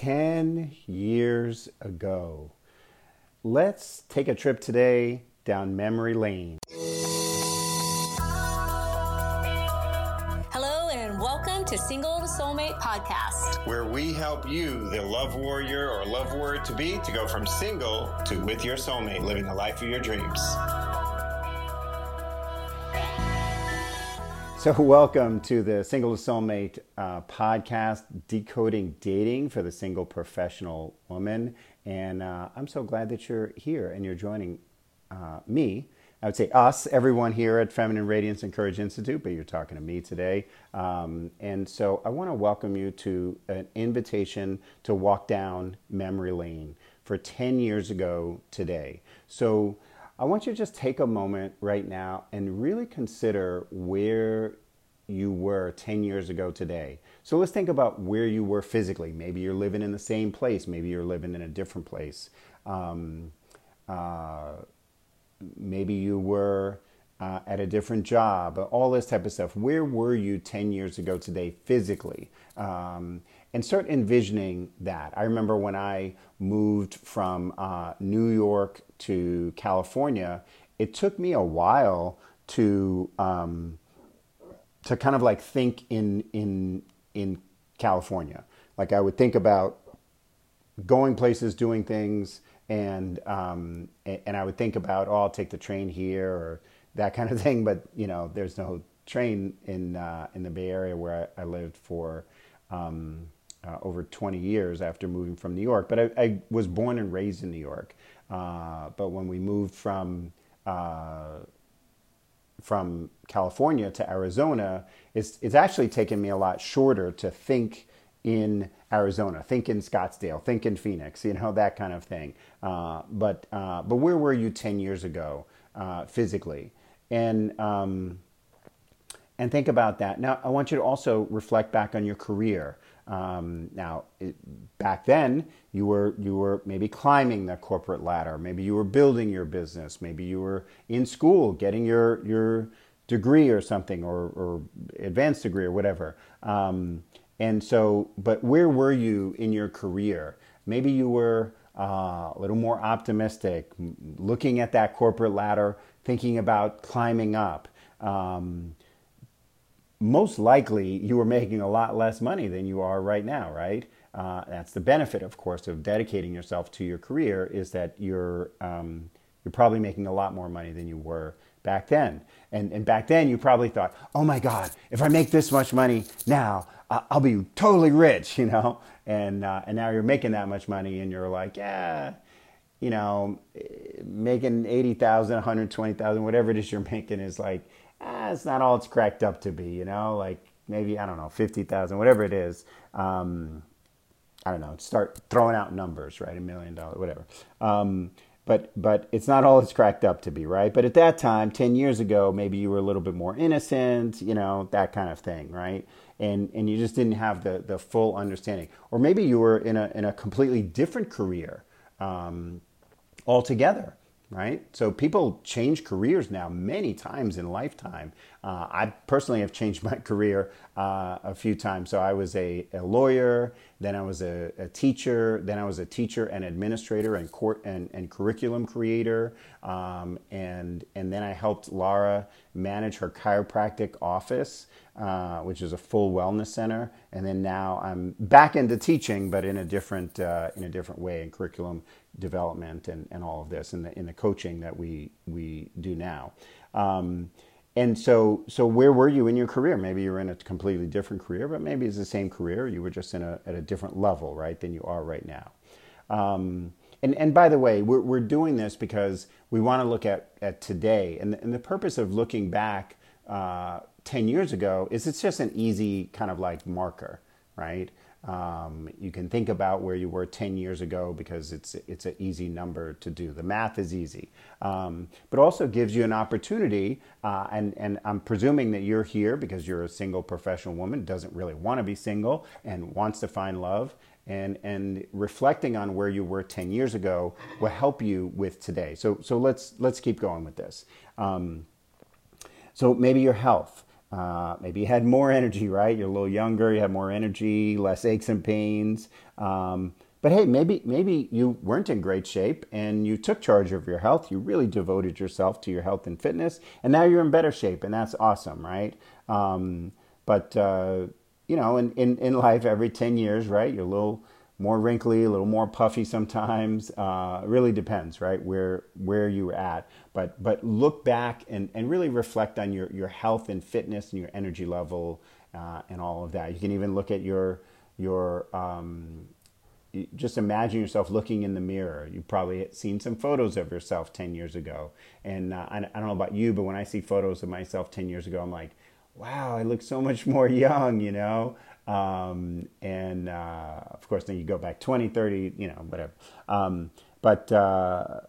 10 years ago. Let's take a trip today down memory lane. Hello, and welcome to Single to Soulmate podcast. where we help you, the love warrior or love warrior to be, to go from single to with your soulmate, living the life of your dreams. So, welcome to the Single Soulmate uh, podcast, Decoding Dating for the Single Professional Woman. And uh, I'm so glad that you're here and you're joining uh, me. I would say us, everyone here at Feminine Radiance and Courage Institute, but you're talking to me today. Um, and so I want to welcome you to an invitation to walk down memory lane for 10 years ago today. So I want you to just take a moment right now and really consider where you were 10 years ago today. So let's think about where you were physically. Maybe you're living in the same place, maybe you're living in a different place. Um, uh, maybe you were uh, at a different job, all this type of stuff. Where were you 10 years ago today physically? Um, and start envisioning that. I remember when I moved from uh, New York to California, it took me a while to um, to kind of like think in in in California. Like I would think about going places, doing things, and um, and I would think about oh, I'll take the train here or that kind of thing. But you know, there's no train in uh, in the Bay Area where I, I lived for um, uh, over 20 years after moving from New York. But I, I was born and raised in New York. Uh, but when we moved from uh, from California to Arizona, it's, it's actually taken me a lot shorter to think in Arizona, think in Scottsdale, think in Phoenix, you know, that kind of thing. Uh, but, uh, but where were you 10 years ago uh, physically? And, um, and think about that. Now, I want you to also reflect back on your career. Um, now, it, back then, you were you were maybe climbing the corporate ladder. Maybe you were building your business. Maybe you were in school getting your your degree or something, or, or advanced degree or whatever. Um, and so, but where were you in your career? Maybe you were uh, a little more optimistic, looking at that corporate ladder, thinking about climbing up. Um, most likely you were making a lot less money than you are right now, right? Uh, that's the benefit, of course, of dedicating yourself to your career is that you're um, you're probably making a lot more money than you were back then. And and back then you probably thought, oh my God, if I make this much money now, I'll be totally rich, you know. And uh, and now you're making that much money, and you're like, yeah, you know, making eighty thousand, one hundred twenty thousand, whatever it is you're making is like ah, it's not all it's cracked up to be, you know, like maybe, I don't know, 50,000, whatever it is. Um, I don't know, start throwing out numbers, right? A million dollars, whatever. Um, but, but it's not all it's cracked up to be, right? But at that time, 10 years ago, maybe you were a little bit more innocent, you know, that kind of thing, right? And, and you just didn't have the, the full understanding. Or maybe you were in a, in a completely different career um, altogether right? So people change careers now many times in lifetime. Uh, I personally have changed my career uh, a few times. So I was a, a lawyer, then I was a, a, teacher, then I was a teacher and administrator and court and, and curriculum creator, um, and and then I helped Laura manage her chiropractic office. Uh, which is a full wellness center, and then now I'm back into teaching, but in a different uh, in a different way in curriculum development and, and all of this in the in the coaching that we we do now. Um, and so so where were you in your career? Maybe you were in a completely different career, but maybe it's the same career. You were just in a at a different level, right, than you are right now. Um, and, and by the way, we're, we're doing this because we want to look at, at today. And the, and the purpose of looking back uh, 10 years ago is it's just an easy kind of like marker, right? Um, you can think about where you were 10 years ago because it's, it's an easy number to do. The math is easy, um, but also gives you an opportunity. Uh, and, and I'm presuming that you're here because you're a single professional woman, doesn't really want to be single and wants to find love. And, and reflecting on where you were 10 years ago will help you with today. So, so let's, let's keep going with this. Um, so maybe your health Uh, maybe you had more energy, right? You're a little younger, you have more energy, less aches and pains. Um, but hey, maybe maybe you weren't in great shape and you took charge of your health. You really devoted yourself to your health and fitness, and now you're in better shape, and that's awesome, right? Um, but uh, you know, in, in in life, every ten years, right, you're a little more wrinkly, a little more puffy sometimes. Uh, really depends, right, where where you're at. But but look back and, and really reflect on your your health and fitness and your energy level uh, and all of that. You can even look at your your um, just imagine yourself looking in the mirror. You've probably seen some photos of yourself 10 years ago. And uh, I, I, don't know about you, but when I see photos of myself 10 years ago, I'm like, wow, I look so much more young, you know? Um, and uh, of course, then you go back 20, 30, you know, whatever. Um, but, uh,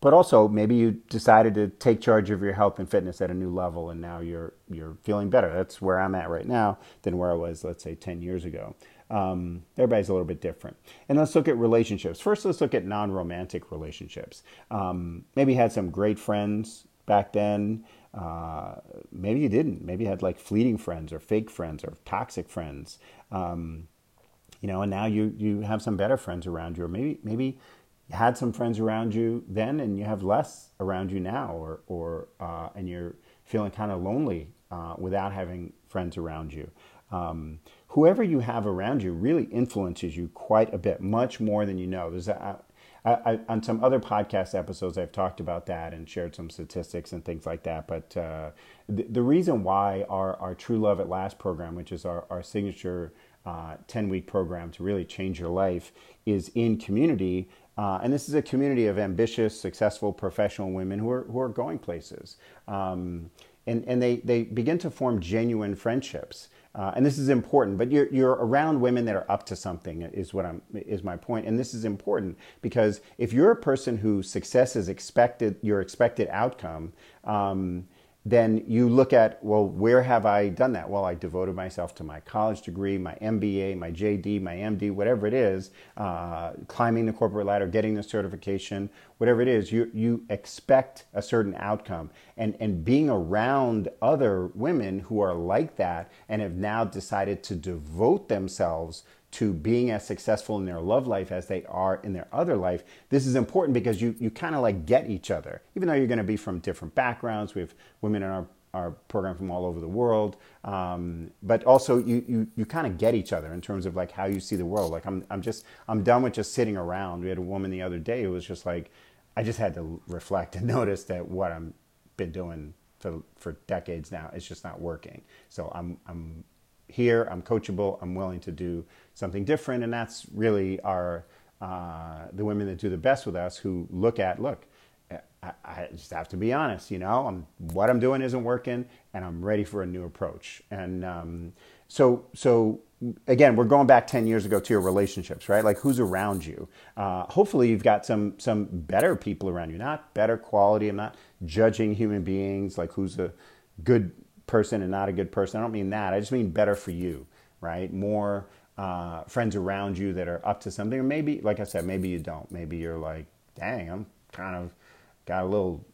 but also maybe you decided to take charge of your health and fitness at a new level and now you're, you're feeling better. That's where I'm at right now than where I was, let's say, 10 years ago. Um, everybody's a little bit different. And let's look at relationships. First, let's look at non romantic relationships. Um, maybe had some great friends back then. Uh, maybe you didn't. Maybe you had like fleeting friends or fake friends or toxic friends. Um, you know, and now you, you have some better friends around you, or maybe maybe you had some friends around you then, and you have less around you now, or or uh, and you're feeling kind of lonely uh, without having friends around you. Um, whoever you have around you really influences you quite a bit, much more than you know. There's a, I, I, on some other podcast episodes, I've talked about that and shared some statistics and things like that. But uh, the, the, reason why our, our True Love at Last program, which is our, our signature 10 uh, week program to really change your life, is in community. Uh, and this is a community of ambitious, successful professional women who are, who are going places. Um, and, and they, they begin to form genuine friendships. Uh, and this is important, but you're, you're around women that are up to something is what I'm, is my point. And this is important because if you're a person whose success is expected, your expected outcome, um, then you look at, well, where have I done that? Well, I devoted myself to my college degree, my MBA, my JD, my MD, whatever it is, uh, climbing the corporate ladder, getting the certification, whatever it is, you, you expect a certain outcome. And, and being around other women who are like that and have now decided to devote themselves to being as successful in their love life as they are in their other life, this is important because you, you kind of like get each other. Even though you're going to be from different backgrounds, we have women in our, our program from all over the world, um, but also you, you, you kind of get each other in terms of like how you see the world. Like I'm, I'm just, I'm done with just sitting around. We had a woman the other day who was just like, I just had to reflect and notice that what I'm been doing for, for decades now, it's just not working. So I'm, I'm here, I'm coachable, I'm willing to do something different, and that's really our uh, the women that do the best with us who look at look. I, I just have to be honest, you know, I'm, what I'm doing isn't working, and I'm ready for a new approach. And um, so, so again, we're going back 10 years ago to your relationships, right? Like who's around you? Uh, hopefully you've got some, some better people around you, not better quality. I'm not judging human beings, like who's a good person and not a good person. I don't mean that. I just mean better for you, right? More uh, friends around you that are up to something, or maybe, like I said, maybe you don't. Maybe you're like, dang, I'm kind of got a little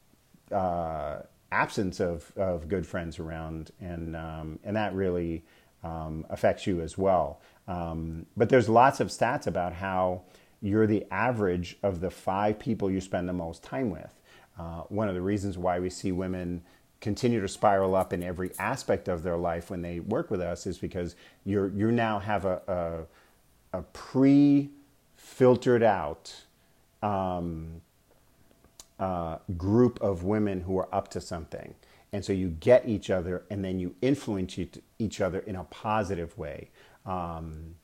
uh, absence of, of good friends around, and um, and that really um, affects you as well. Um, but there's lots of stats about how you're the average of the five people you spend the most time with. Uh, one of the reasons why we see women continue to spiral up in every aspect of their life when they work with us is because you're you now have a a, a pre filtered out um, uh, group of women who are up to something. And so you get each other and then you influence each other in a positive way. Um,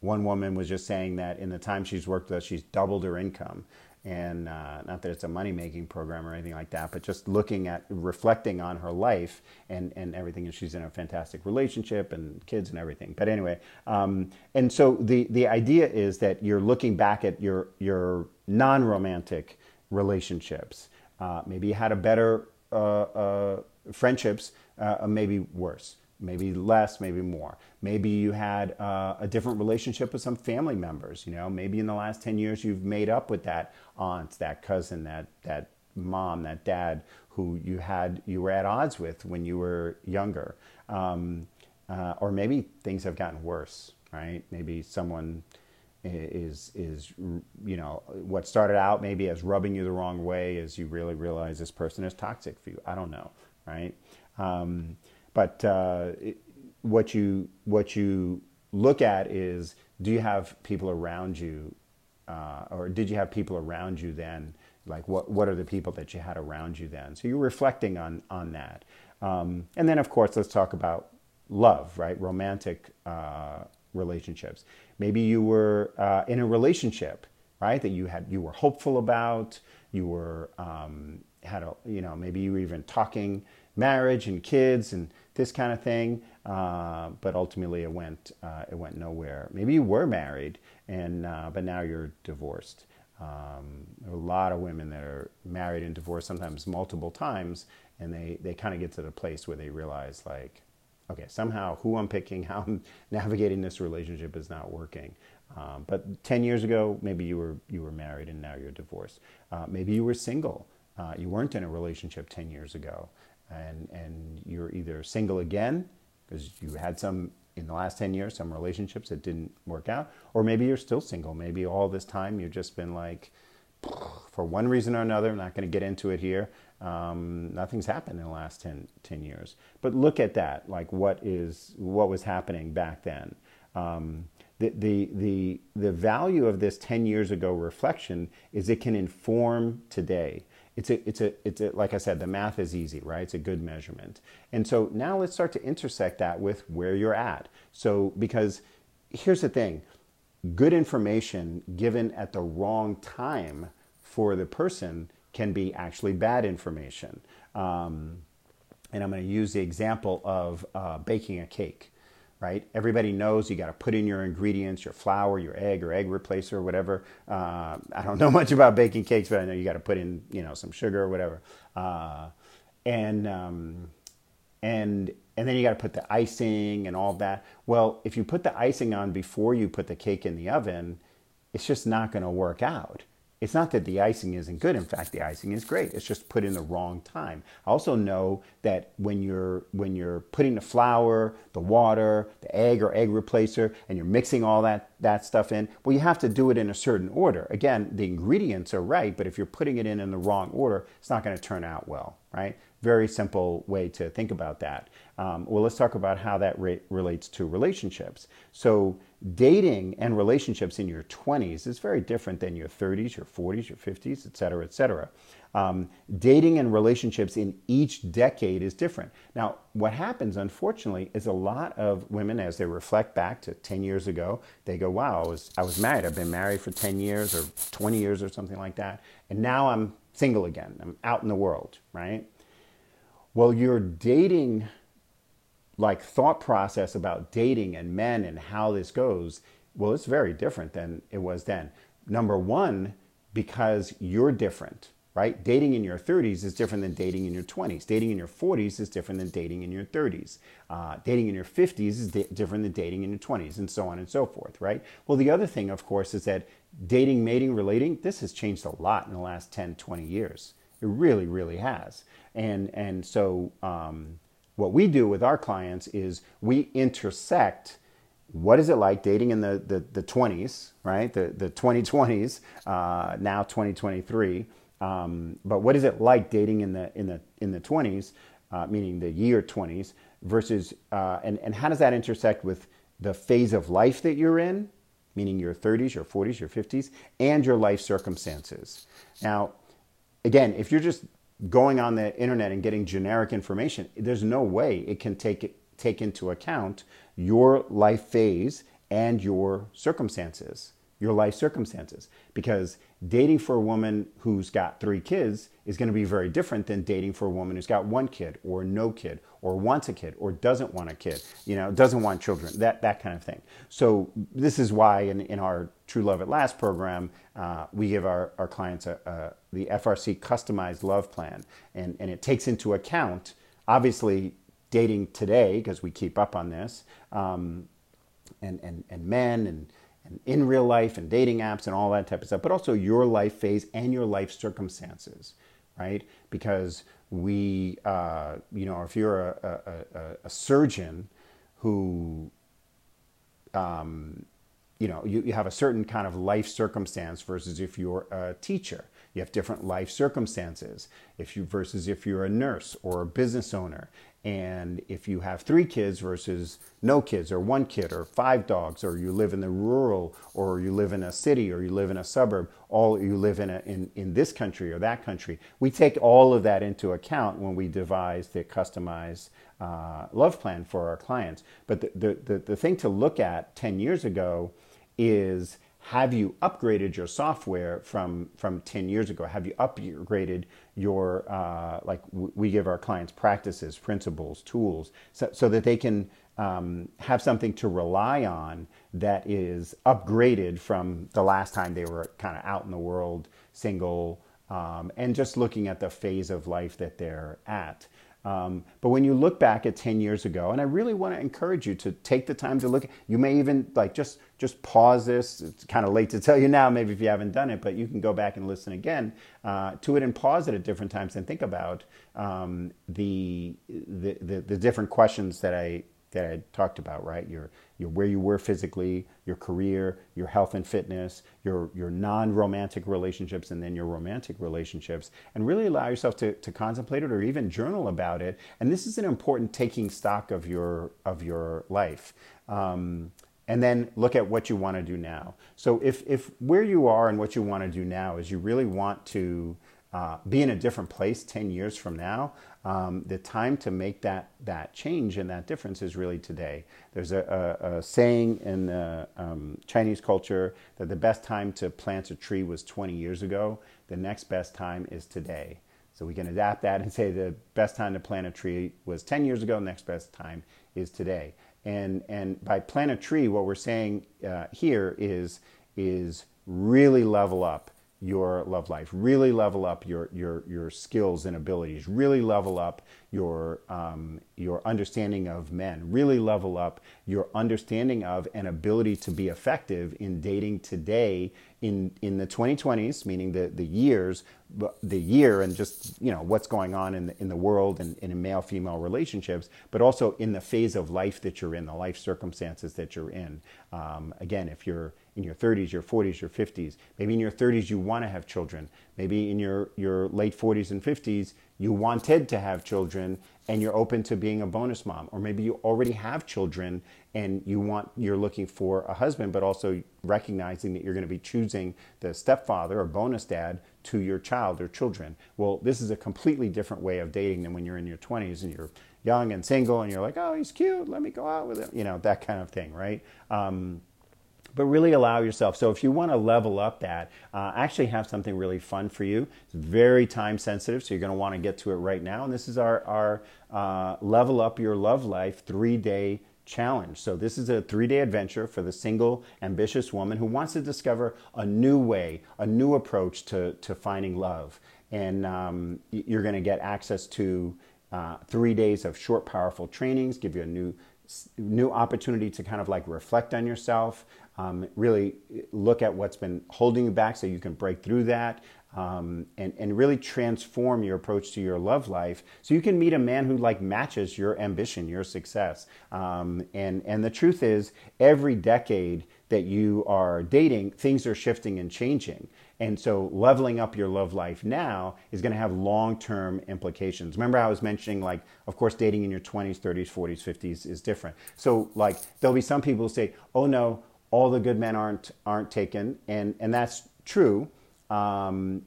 one woman was just saying that in the time she's worked with us, she's doubled her income and uh, not that it's a money making program or anything like that, but just looking at reflecting on her life and, and everything. And she's in a fantastic relationship and kids and everything. But anyway, um, and so the, the idea is that you're looking back at your, your non romantic relationships. Uh, maybe you had a better uh, uh friendships, uh, maybe worse maybe less, maybe more. Maybe you had uh, a different relationship with some family members. You know, maybe in the last ten years you've made up with that aunt, that cousin, that that mom, that dad who you had you were at odds with when you were younger, um, uh, or maybe things have gotten worse, right? Maybe someone is is you know what started out maybe as rubbing you the wrong way as you really realize this person is toxic for you. I don't know, right? Um, but uh, it, what you what you look at is do you have people around you, uh, or did you have people around you then? Like what what are the people that you had around you then? So you're reflecting on on that, um, and then of course let's talk about love, right? Romantic uh, relationships. Maybe you were uh, in a relationship, right? That you had you were hopeful about. You were um, had a you know maybe you were even talking marriage and kids and this kind of thing. Uh, but ultimately, it went uh, it went nowhere. Maybe you were married and uh, but now you're divorced. Um, a lot of women that are married and divorced, sometimes multiple times, and they, they kind of get to the place where they realize, like, okay, somehow who I'm picking, how I'm navigating this relationship is not working. Um, but 10 years ago, maybe you were, you were married and now you're divorced. Uh, maybe you were single. Uh, you weren't in a relationship 10 years ago. And, and you're either single again because you had some in the last 10 years, some relationships that didn't work out, or maybe you're still single. Maybe all this time you've just been like, for one reason or another, I'm not going to get into it here. Um, nothing's happened in the last 10, 10, years. But look at that, like what is what was happening back then. Um, the, the, the, the value of this 10 years ago reflection is it can inform today. It's a, it's a, it's a, like I said, the math is easy, right? It's a good measurement. And so now let's start to intersect that with where you're at. So, because here's the thing good information given at the wrong time for the person can be actually bad information. Um, and I'm going to use the example of uh, baking a cake, right? Everybody knows you got to put in your ingredients, your flour, your egg or egg replacer, or whatever. Uh, I don't know much about baking cakes, but I know you got to put in, you know, some sugar or whatever. Uh, and um, and and then you got to put the icing and all that. Well, if you put the icing on before you put the cake in the oven, it's just not going to work out. It's not that the icing isn't good. In fact, the icing is great. It's just put in the wrong time. I also know that when you're when you're putting the flour, the water, the egg or egg replacer, and you're mixing all that that stuff in, well, you have to do it in a certain order. Again, the ingredients are right, but if you're putting it in in the wrong order, it's not going to turn out well, right? Very simple way to think about that. Um, well, let's talk about how that re- relates to relationships. So dating and relationships in your 20s is very different than your 30s, your 40s, your 50s, et cetera, et cetera. Um, dating and relationships in each decade is different. Now, what happens, unfortunately, is a lot of women, as they reflect back to 10 years ago, they go, Wow, I was, I was married. I've been married for 10 years or 20 years or something like that. And now I'm single again. I'm out in the world, right? Well, you're dating like thought process about dating and men and how this goes, well, it's very different than it was then. Number one, because you're different, right? Dating in your 30s is different than dating in your 20s. Dating in your 40s is different than dating in your 30s. Uh, dating in your 50s is di- different than dating in your 20s, and so on and so forth, right? Well, the other thing, of course, is that dating, mating, relating, this has changed a lot in the last 10, 20 years. It really, really has. And, and so, um, what we do with our clients is we intersect what is it like dating in the, the, the 20s, right? The, the 2020s, uh, now 2023. Um, but what is it like dating in the, in the, in the 20s, uh, meaning the year 20s, versus, uh, and, and how does that intersect with the phase of life that you're in, meaning your 30s, your 40s, your 50s, and your life circumstances? Now, again, if you're just going on the internet and getting generic information, there's no way it can take take into account your life phase and your circumstances, your life circumstances. Because dating for a woman who's got three kids is going to be very different than dating for a woman who's got one kid or no kid or wants a kid or doesn't want a kid, you know, doesn't want children, that, that kind of thing. So this is why in, in our True Love at Last program, uh, we give our, our clients a, a, the FRC customized love plan. And, and it takes into account, obviously, dating today, because we keep up on this, um, and, and, and men and, and in real life and dating apps and all that type of stuff, but also your life phase and your life circumstances. right? Because we, uh, you know, if you're a, a, a, a surgeon who, um, you know, you, you have a certain kind of life circumstance versus if you're a teacher. You have different life circumstances if you versus if you're a nurse or a business owner. And if you have three kids versus no kids, or one kid, or five dogs, or you live in the rural, or you live in a city, or you live in a suburb, all you live in, a, in, in this country or that country, we take all of that into account when we devise the customized uh, love plan for our clients. But the, the, the, the thing to look at 10 years ago is have you upgraded your software from from 10 years ago? Have you upgraded your uh, like we give our clients practices principles tools so, so that they can um, have something to rely on that is upgraded from the last time they were kind of out in the world single um, and just looking at the phase of life that they're at um, but when you look back at 10 years ago, and I really want to encourage you to take the time to look, you may even like just, just pause this. It's kind of late to tell you now, maybe if you haven't done it, but you can go back and listen again uh, to it and pause it at different times and think about um, the, the, the, the different questions that I, that I talked about, right? Your, your where you were physically, your career, your health and fitness, your your non-romantic relationships, and then your romantic relationships, and really allow yourself to, to contemplate it or even journal about it. And this is an important taking stock of your of your life. Um, and then look at what you want to do now. So if if where you are and what you want to do now is you really want to uh, be in a different place 10 years from now, um, the time to make that, that change and that difference is really today. There's a, a, a saying in the um, Chinese culture that the best time to plant a tree was 20 years ago. The next best time is today. So we can adapt that and say the best time to plant a tree was 10 years ago, next best time is today. And, and by plant a tree, what we're saying uh, here is, is really level up your love life, really level up your, your, your skills and abilities, really level up your, um, your understanding of men, really level up your understanding of and ability to be effective in dating today in, in the 2020s, meaning the, the years, the year and just, you know, what's going on in the, in the world and, and in male-female relationships, but also in the phase of life that you're in, the life circumstances that you're in. Um, again, if you're in your 30s, your 40s, your 50s. Maybe in your 30s you want to have children. Maybe in your, your late 40s and 50s you wanted to have children and you're open to being a bonus mom. Or maybe you already have children and you want you're looking for a husband, but also recognizing that you're going to be choosing the stepfather or bonus dad to your child or children. Well, this is a completely different way of dating than when you're in your 20s and you're young and single and you're like, oh, he's cute, let me go out with him, you know, that kind of thing, right? Um, but really allow yourself. So if you want to level up that, uh, actually have something really fun for you. It's very time sensitive, so you're going to want to get to it right now. And this is our, our uh, level up your love life three day challenge. So this is a three day adventure for the single, ambitious woman who wants to discover a new way, a new approach to, to finding love. And um, you're going to get access to uh, three days of short, powerful trainings, give you a new new opportunity to kind of like reflect on yourself, um, really look at what's been holding you back so you can break through that. Um, and, and really transform your approach to your love life so you can meet a man who like matches your ambition your success um, and and the truth is every decade that you are dating things are shifting and changing and so leveling up your love life now is going to have long-term implications. Remember I was mentioning like of course dating in your 20s, 30s, 40s, 50s is different. So like there'll be some people who say, "Oh no, all the good men aren't aren't taken." And and that's true. Um,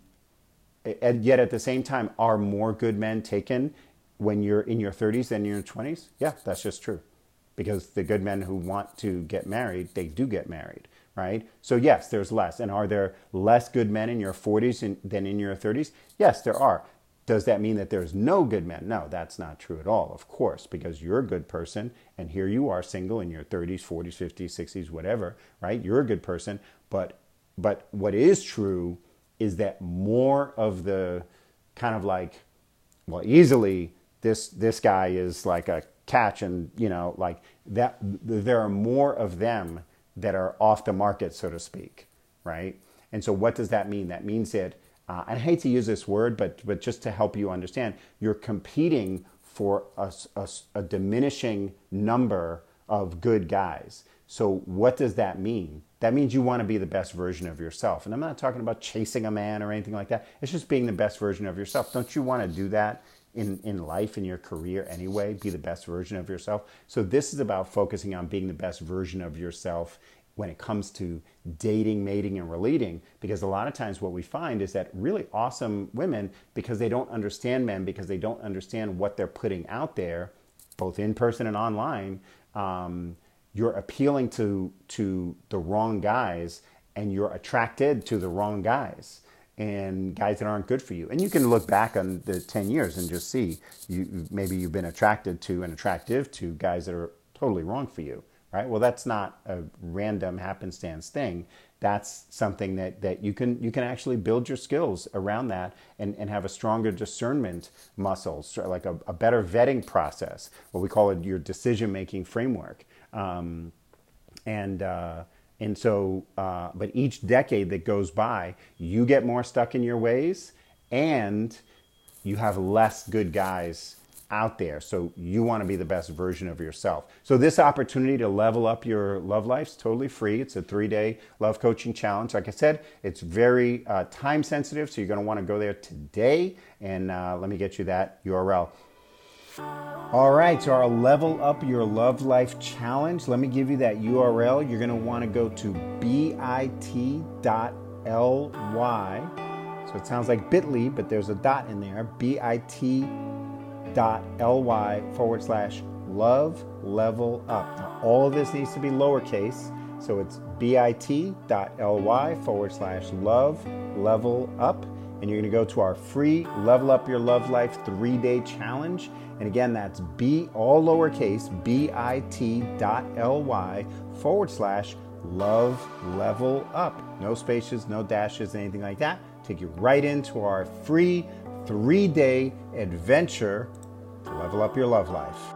and yet at the same time are more good men taken when you're in your 30s than in your 20s? Yeah, that's just true. Because the good men who want to get married, they do get married right? So, yes, there's less. And are there less good men in your 40s in, than in your 30s? Yes, there are. Does that mean that there's no good men? No, that's not true at all, of course, because you're a good person and here you are single in your 30s, 40s, 50s, 60s, whatever, right? You're a good person. But, but what is true is that more of the kind of like, well, easily this, this guy is like a catch and, you know, like that, there are more of them that are off the market, so to speak, right? And so, what does that mean? That means that uh, I hate to use this word, but, but just to help you understand, you're competing for a, a, a diminishing number of good guys. So, what does that mean? That means you want to be the best version of yourself. And I'm not talking about chasing a man or anything like that. It's just being the best version of yourself. Don't you want to do that in, in life, in your career anyway? Be the best version of yourself. So, this is about focusing on being the best version of yourself when it comes to dating, mating, and relating. Because a lot of times, what we find is that really awesome women, because they don't understand men, because they don't understand what they're putting out there, both in person and online, um, you're appealing to to the wrong guys and you're attracted to the wrong guys and guys that aren't good for you. And you can look back on the 10 years and just see you maybe you've been attracted to and attractive to guys that are totally wrong for you, right? Well, that's not a random happenstance thing. That's something that, that you can you can actually build your skills around that and, and have a stronger discernment muscles, like a, a better vetting process, what we call it your decision making framework. Um, and uh, and so, uh, but each decade that goes by, you get more stuck in your ways, and you have less good guys out there. So you want to be the best version of yourself. So this opportunity to level up your love life is totally free. It's a three-day love coaching challenge. Like I said, it's very uh, time sensitive, so you're going to want to go there today. And uh, let me get you that URL. All right, so our Level Up Your Love Life Challenge. Let me give you that URL. You're going to want to go to bit.ly. So it sounds like bit.ly, but there's a dot in there. bit.ly forward slash love level up. Now, all of this needs to be lowercase. So it's bit.ly forward slash love level up. And you're going to go to our free Level Up Your Love Life three day challenge. And again, that's B, all lowercase, bit.ly forward slash love level up. No spaces, no dashes, anything like that. Take you right into our free three day adventure level up your love life.